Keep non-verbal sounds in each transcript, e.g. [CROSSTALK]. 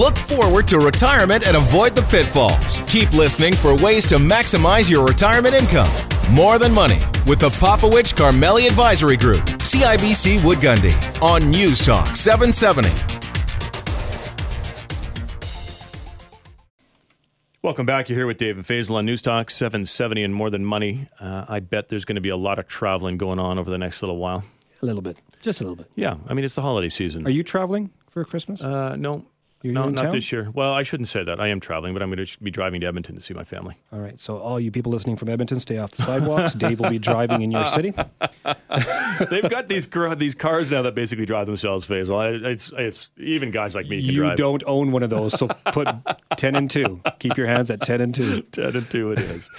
Look forward to retirement and avoid the pitfalls. Keep listening for ways to maximize your retirement income. More Than Money with the Popowich Karmali Advisory Group, CIBC Wood Gundy, on News Talk 770. Welcome back. You're here with Dave and Faisal on News Talk 770 and More Than Money. Uh, I bet there's going to be a lot of traveling going on over the next little while. A little bit. Just a little bit. Yeah, I mean, it's the holiday season. Are you traveling for Christmas? Uh, no, You're no, not town? this year. Well, I shouldn't say that. I am traveling, but I'm going to be driving to Edmonton to see my family. All right. So, all you people listening from Edmonton, stay off the sidewalks. Dave will be driving in your city. [LAUGHS] They've got these these cars now that basically drive themselves. Faisal, It's it's even guys like me can You drive. don't own one of those. So, put 10 and 2. Keep your hands at 10 and 2. [LAUGHS] 10 and 2 it is.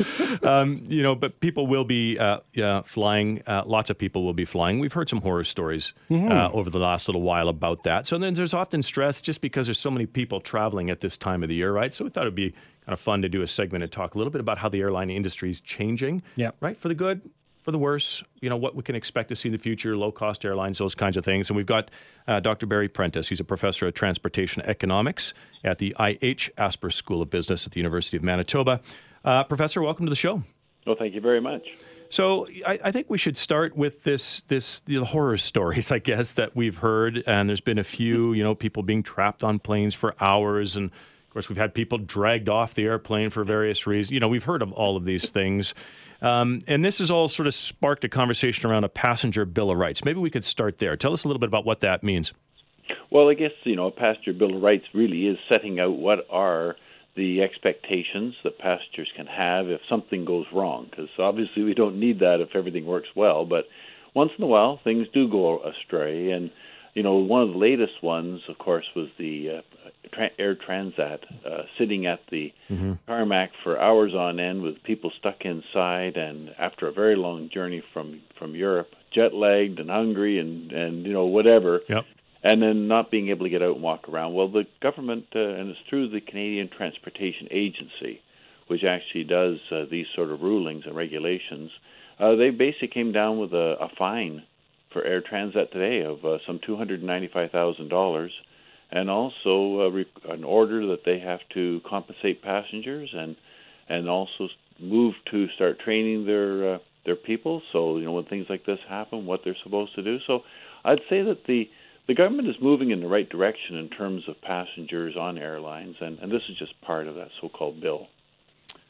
um, you know, but people will be uh, yeah, flying. Uh, lots of people will be flying. We've heard some horror stories uh, over the last little while about that. So then there's often stress just because there's so many people traveling at this time of the year, right? So we thought it'd be kind of fun to do a segment and talk a little bit about how the airline industry is changing, Yeah. right? For the good, for the worse, you know, what we can expect to see in the future, low cost airlines, those kinds of things. And we've got uh, Dr. Barry Prentice. He's a professor of transportation economics at the IH Asper School of Business at the University of Manitoba. Uh, professor, welcome to the show. Well, thank you very much. So I, I think we should start with this this the horror stories, I guess, that we've heard. And there's been a few, [LAUGHS] you know, people being trapped on planes for hours, and of course we've had people dragged off the airplane for various reasons. You know, we've heard of all of these things. Um, and this has all sort of sparked a conversation around a passenger bill of rights. Maybe we could start there. Tell us a little bit about what that means. Well, I guess you know, a passenger bill of rights really is setting out what are the expectations that passengers can have if something goes wrong. Because obviously, we don't need that if everything works well. But once in a while, things do go astray. And you know, one of the latest ones, of course, was the uh, tra- Air Transat uh, sitting at the tarmac for hours on end with people stuck inside, and after a very long journey from from Europe, jet lagged and hungry, and and you know whatever Yep. And then not being able to get out and walk around. Well, the government, uh, and it's through the Canadian Transportation Agency, which actually does uh, these sort of rulings and regulations, uh, they basically came down with a, a fine for Air Transat today of uh, some two hundred ninety-five thousand dollars, and also uh, re- an order that they have to compensate passengers and and also move to start training their uh, their people. So you know when things like this happen, what they're supposed to do. So I'd say that the the government is moving in the right direction in terms of passengers on airlines, and, and this is just part of that so-called bill.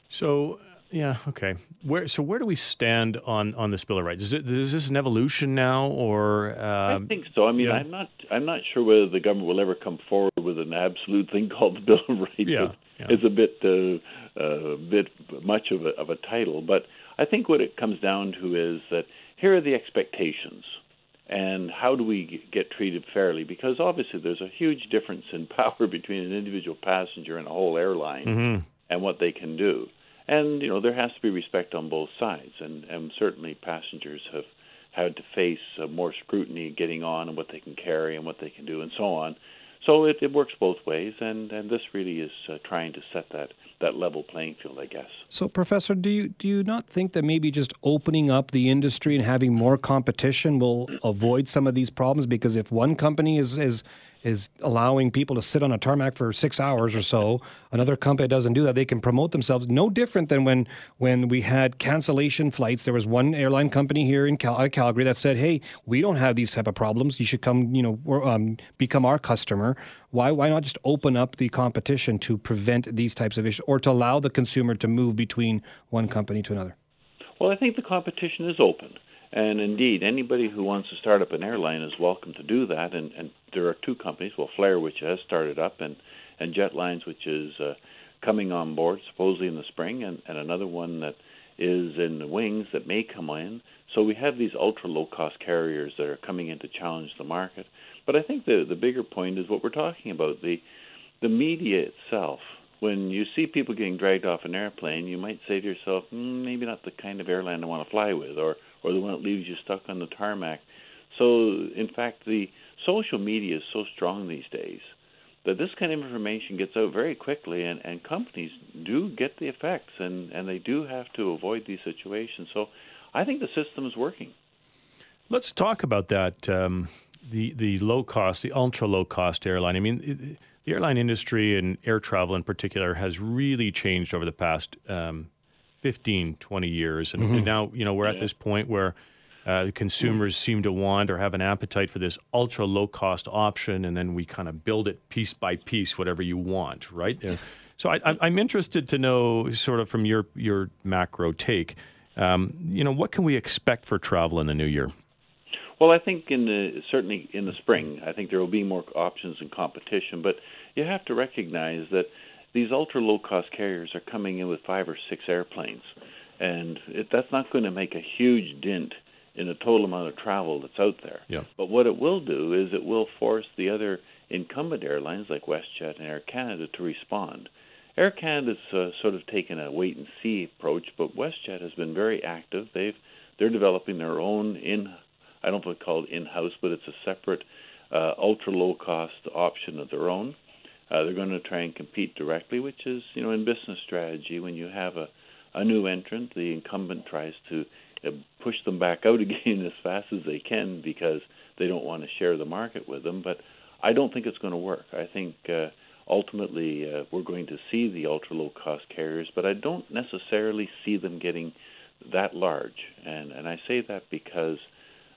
So yeah, okay. Where so where do we stand on on this bill of rights? Is it is this an evolution now, or um, I think so. I mean, yeah. I'm not I'm not sure whether the government will ever come forward with an absolute thing called the Bill of Rights. Yeah, yeah. It's a bit uh, uh, bit much of a, of a title, but I think what it comes down to is that here are the expectations, and how do we get treated fairly? Because obviously there's a huge difference in [LAUGHS] power between an individual passenger and a whole airline, Mhm. and what they can do. And you know there has to be respect on both sides, and and certainly passengers have had to face uh, more scrutiny getting on and what they can carry and what they can do and so on. So it, it works both ways, and, and this really is uh, trying to set that, that level playing field, I guess. So, Professor, do you do you not think that maybe just opening up the industry and having more competition will avoid some of these problems? Because if one company is is is allowing people to sit on a tarmac for six hours or so, another company doesn't do that. They can promote themselves. No different than when when we had cancellation flights. There was one airline company here in Cal- uh, Calgary that said, "Hey, we don't have these type of problems. You should come, you know, um, become our customer." Why why not just open up the competition to prevent these types of issues, or to allow the consumer to move between one company to another? Well, I think the competition is open. And indeed, anybody who wants to start up an airline is welcome to do that. And, and there are two companies, well, Flair, which has started up, and, and Jetlines, which is uh, coming on board supposedly in the spring, and, and another one that is in the wings that may come in. So we have these ultra low cost carriers that are coming in to challenge the market. But I think the, the bigger point is what we're talking about the, the media itself. When you see people getting dragged off an airplane, you might say to yourself, mm, maybe not the kind of airline I want to fly with, or or the one that leaves you stuck on the tarmac. So, in fact, the social media is so strong these days that this kind of information gets out very quickly, and, and companies do get the effects, and, and they do have to avoid these situations. So, I think the system is working. Let's talk about that. Um, the the low cost, the ultra low cost airline. I mean, the airline industry and air travel in particular has really changed over the past um, 15, 20 years, and, mm-hmm. and, now you know we're yeah. at this point where. Uh, consumers seem to want or have an appetite for this ultra low cost option, and then we kind of build it piece by piece, whatever you want, right? So I, am interested to know, sort of from your your macro take, um, you know, what can we expect for travel in the new year? Well, I think in the certainly in the spring, I think there will be more options and competition, but you have to recognize that these ultra low cost carriers are coming in with five or six airplanes, and it, that's not going to make a huge dent in the total amount of travel that's out there. Yeah. But what it will do is it will force the other incumbent airlines like WestJet and Air Canada to respond. Air Canada's uh, sort of taken a wait and see approach, but WestJet has been very active. They've they're developing their own in I don't want to call it in house, but it's a separate uh, ultra low cost option of their own. Uh, they're going to try and compete directly, which is you know in business strategy when you have a a new entrant, the incumbent tries to uh, push them back out [LAUGHS] again as fast as they can because they don't want to share the market with them. But I don't think it's going to work. I think uh, ultimately uh, we're going to see the ultra low cost carriers, but I don't necessarily see them getting that large. And and I say that because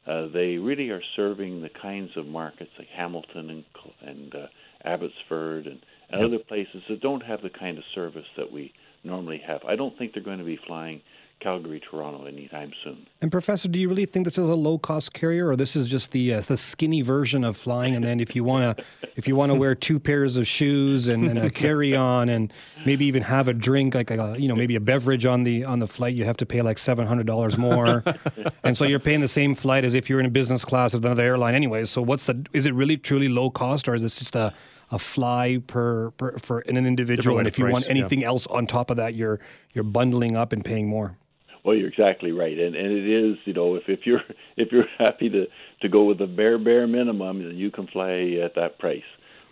uh, they really are serving the kinds of markets like Hamilton and and uh, Abbotsford and, and yep. other places that don't have the kind of service that we normally have. I don't think they're going to be flying Calgary, Toronto anytime soon. And Professor, do you really think this is a low cost carrier, or this is just the uh, the skinny version of flying? And then if you want to [LAUGHS] if you want to wear two pairs of shoes and, and a [LAUGHS] carry on, and maybe even have a drink, like a, you know maybe a beverage on the on the flight, you have to pay like seven hundred dollars more, [LAUGHS] and so you're paying the same flight as if you're in a business class of another airline, anyway. So what's the is it really truly low cost, or is this just a a fly per, per for in an individual, and if you price, want anything yeah. else on top of that, you're you're bundling up and paying more. Well, you're exactly right, and and it is you know if if you're [LAUGHS] if you're happy to to go with the bare bare minimum, then you can fly at that price.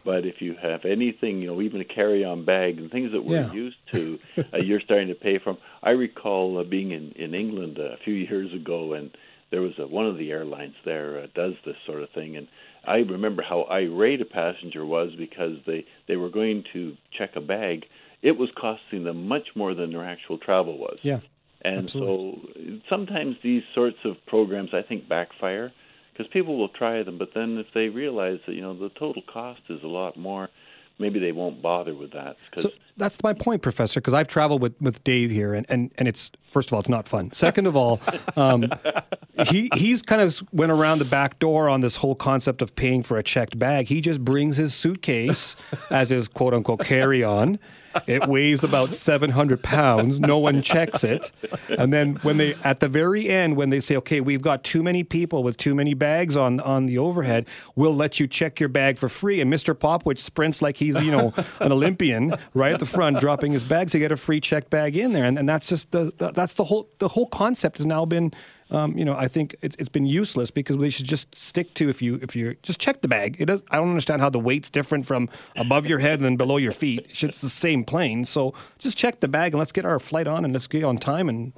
But if you have anything, you know, even a carry-on bag and things that we're yeah. used to, uh, [LAUGHS] you're starting to pay from. I recall uh, being in in England a few years ago, and there was a, one of the airlines there uh, does this sort of thing, and I remember how irate a passenger was because they they were going to check a bag. It was costing them much more than their actual travel was. Yeah. And Absolutely. so sometimes these sorts of programs, I think, backfire because people will try them, but then if they realize that you know the total cost is a lot more, maybe they won't bother with that. So that's my point, Professor, because I've traveled with, with Dave here, and, and, and it's first of all, it's not fun. Second of all, um, [LAUGHS] he he's kind of went around the back door on this whole concept of paying for a checked bag. He just brings his suitcase [LAUGHS] as his quote unquote carry on. It weighs about 700 pounds. No one checks it. And then when they, at the very end, when they say, okay, we've got too many people with too many bags on, on the overhead, we'll let you check your bag for free. And Mr. Popowich sprints like he's, you know, an Olympian right at the front, dropping his bags to get a free check bag in there. And, and that's just the, the that's the whole, the whole concept has now been um, you know, I think it, has been useless because we should just stick to if you if you just check the bag. It does, I don't understand how the weight's different from above your head and then below your feet. It's the same plane, so just check the bag and let's get our flight on and let's get on time and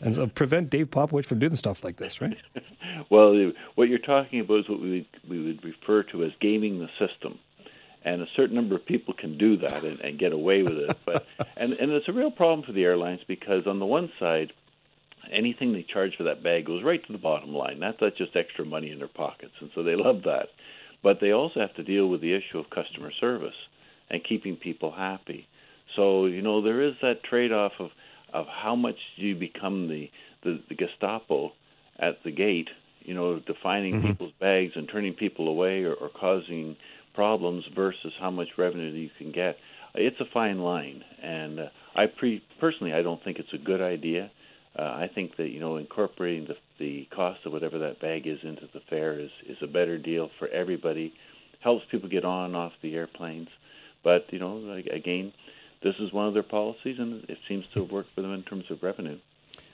and uh, prevent Dave Popowich from doing stuff like this, right? [LAUGHS] well, what you're talking about is what we would, we would refer to as gaming the system and a certain number of people can do that and, and get away with it. But [LAUGHS] and and it's a real problem for the airlines because on the one side, anything they charge for that bag goes right to the bottom line. That's that's just extra money in their pockets, and so they love that. But they also have to deal with the issue of customer service and keeping people happy. So you know there is that trade-off of of how much do you become the the, the Gestapo at the gate, you know, defining mm-hmm. people's bags and turning people away or, or causing problems versus how much revenue you can get. It's a fine line, and uh, I pre personally I don't think it's a good idea uh, I think that you know incorporating the the cost of whatever that bag is into the fare is is a better deal for everybody. Helps people get on and off the airplanes, but you know again, this is one of their policies, and it seems to have worked for them in terms of revenue.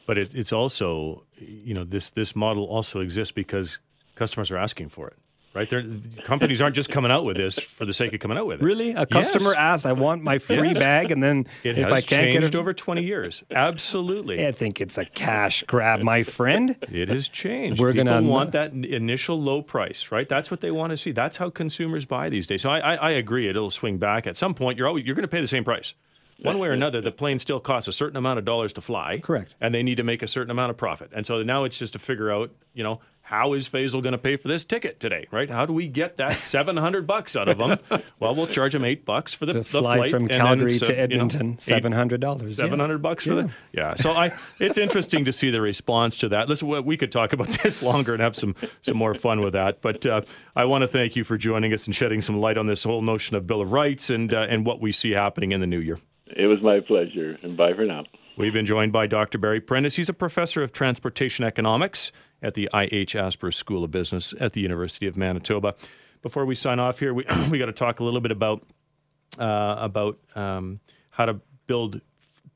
But it, it's also you know this this model also exists because customers are asking for it. Right? They're, companies aren't just coming out with this for the sake of coming out with it. Really? A customer Yes. asked, I want my free Yes. bag, and then It if I can't changed get it, over 20 years. Absolutely. I think it's a cash grab, my friend. It has changed. We're gonna- want that initial low price, right? That's what they want to see. That's how consumers buy these days. So I, I, I agree. It'll swing back at some point. You're always you're going to pay the same price. One way or another, the plane still costs a certain amount of dollars to fly. Correct. And they need to make a certain amount of profit. And so now it's just to figure out, you know, how is Faisal going to pay for this ticket today, right? How do we get that [LAUGHS] 700 bucks out of them? well, we'll charge them 8 bucks for the, To the fly flight from and then Calgary so- to you know, Edmonton, seven hundred dollars. Seven hundred bucks for the yeah. So I, it's interesting to see the response to that. Listen, we- we could talk about [LAUGHS] this longer and have some some more fun with that. But uh, I want to thank you for joining us and shedding some light on this whole notion of Bill of Rights and uh, and what we see happening in the new year. It was my pleasure, and bye for now. We've been joined by Dr. Barry Prentice. He's a professor of transportation economics at the I.H. Asper School of Business at the University of Manitoba. Before we sign off here, we [CLEARS THROAT] we got to talk a little bit about uh, about um, how to build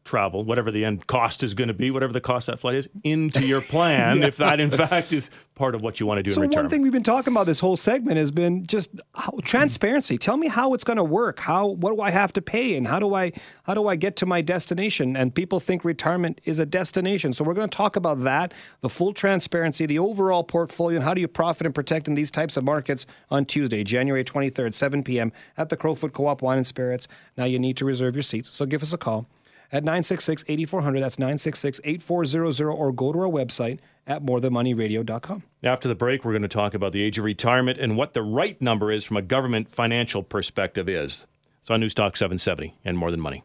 travel, whatever the end cost is going to be, whatever the cost of that flight is, into your plan. [LAUGHS] If that in fact is part of what you want to do So in one thing we've been talking about this whole segment has been just how, transparency. Tell me how it's going to work. How what do I have to pay, and how do I how do I get to my destination? And people think retirement is a destination, so we're going to talk about that, the full transparency, the overall portfolio, and how do you profit and protect in these types of markets on Tuesday, January twenty third, seven p.m. at the Crowfoot Co-op Wine and Spirits. Now you need to reserve your seats, so give us a call at 966-8400. That's 966-8400 or go to our website at morethanmoneyradio.com. After the break, we're going to talk about the age of retirement and what the right number is from a government financial perspective is. It's on Newstalk 770 and More Than Money.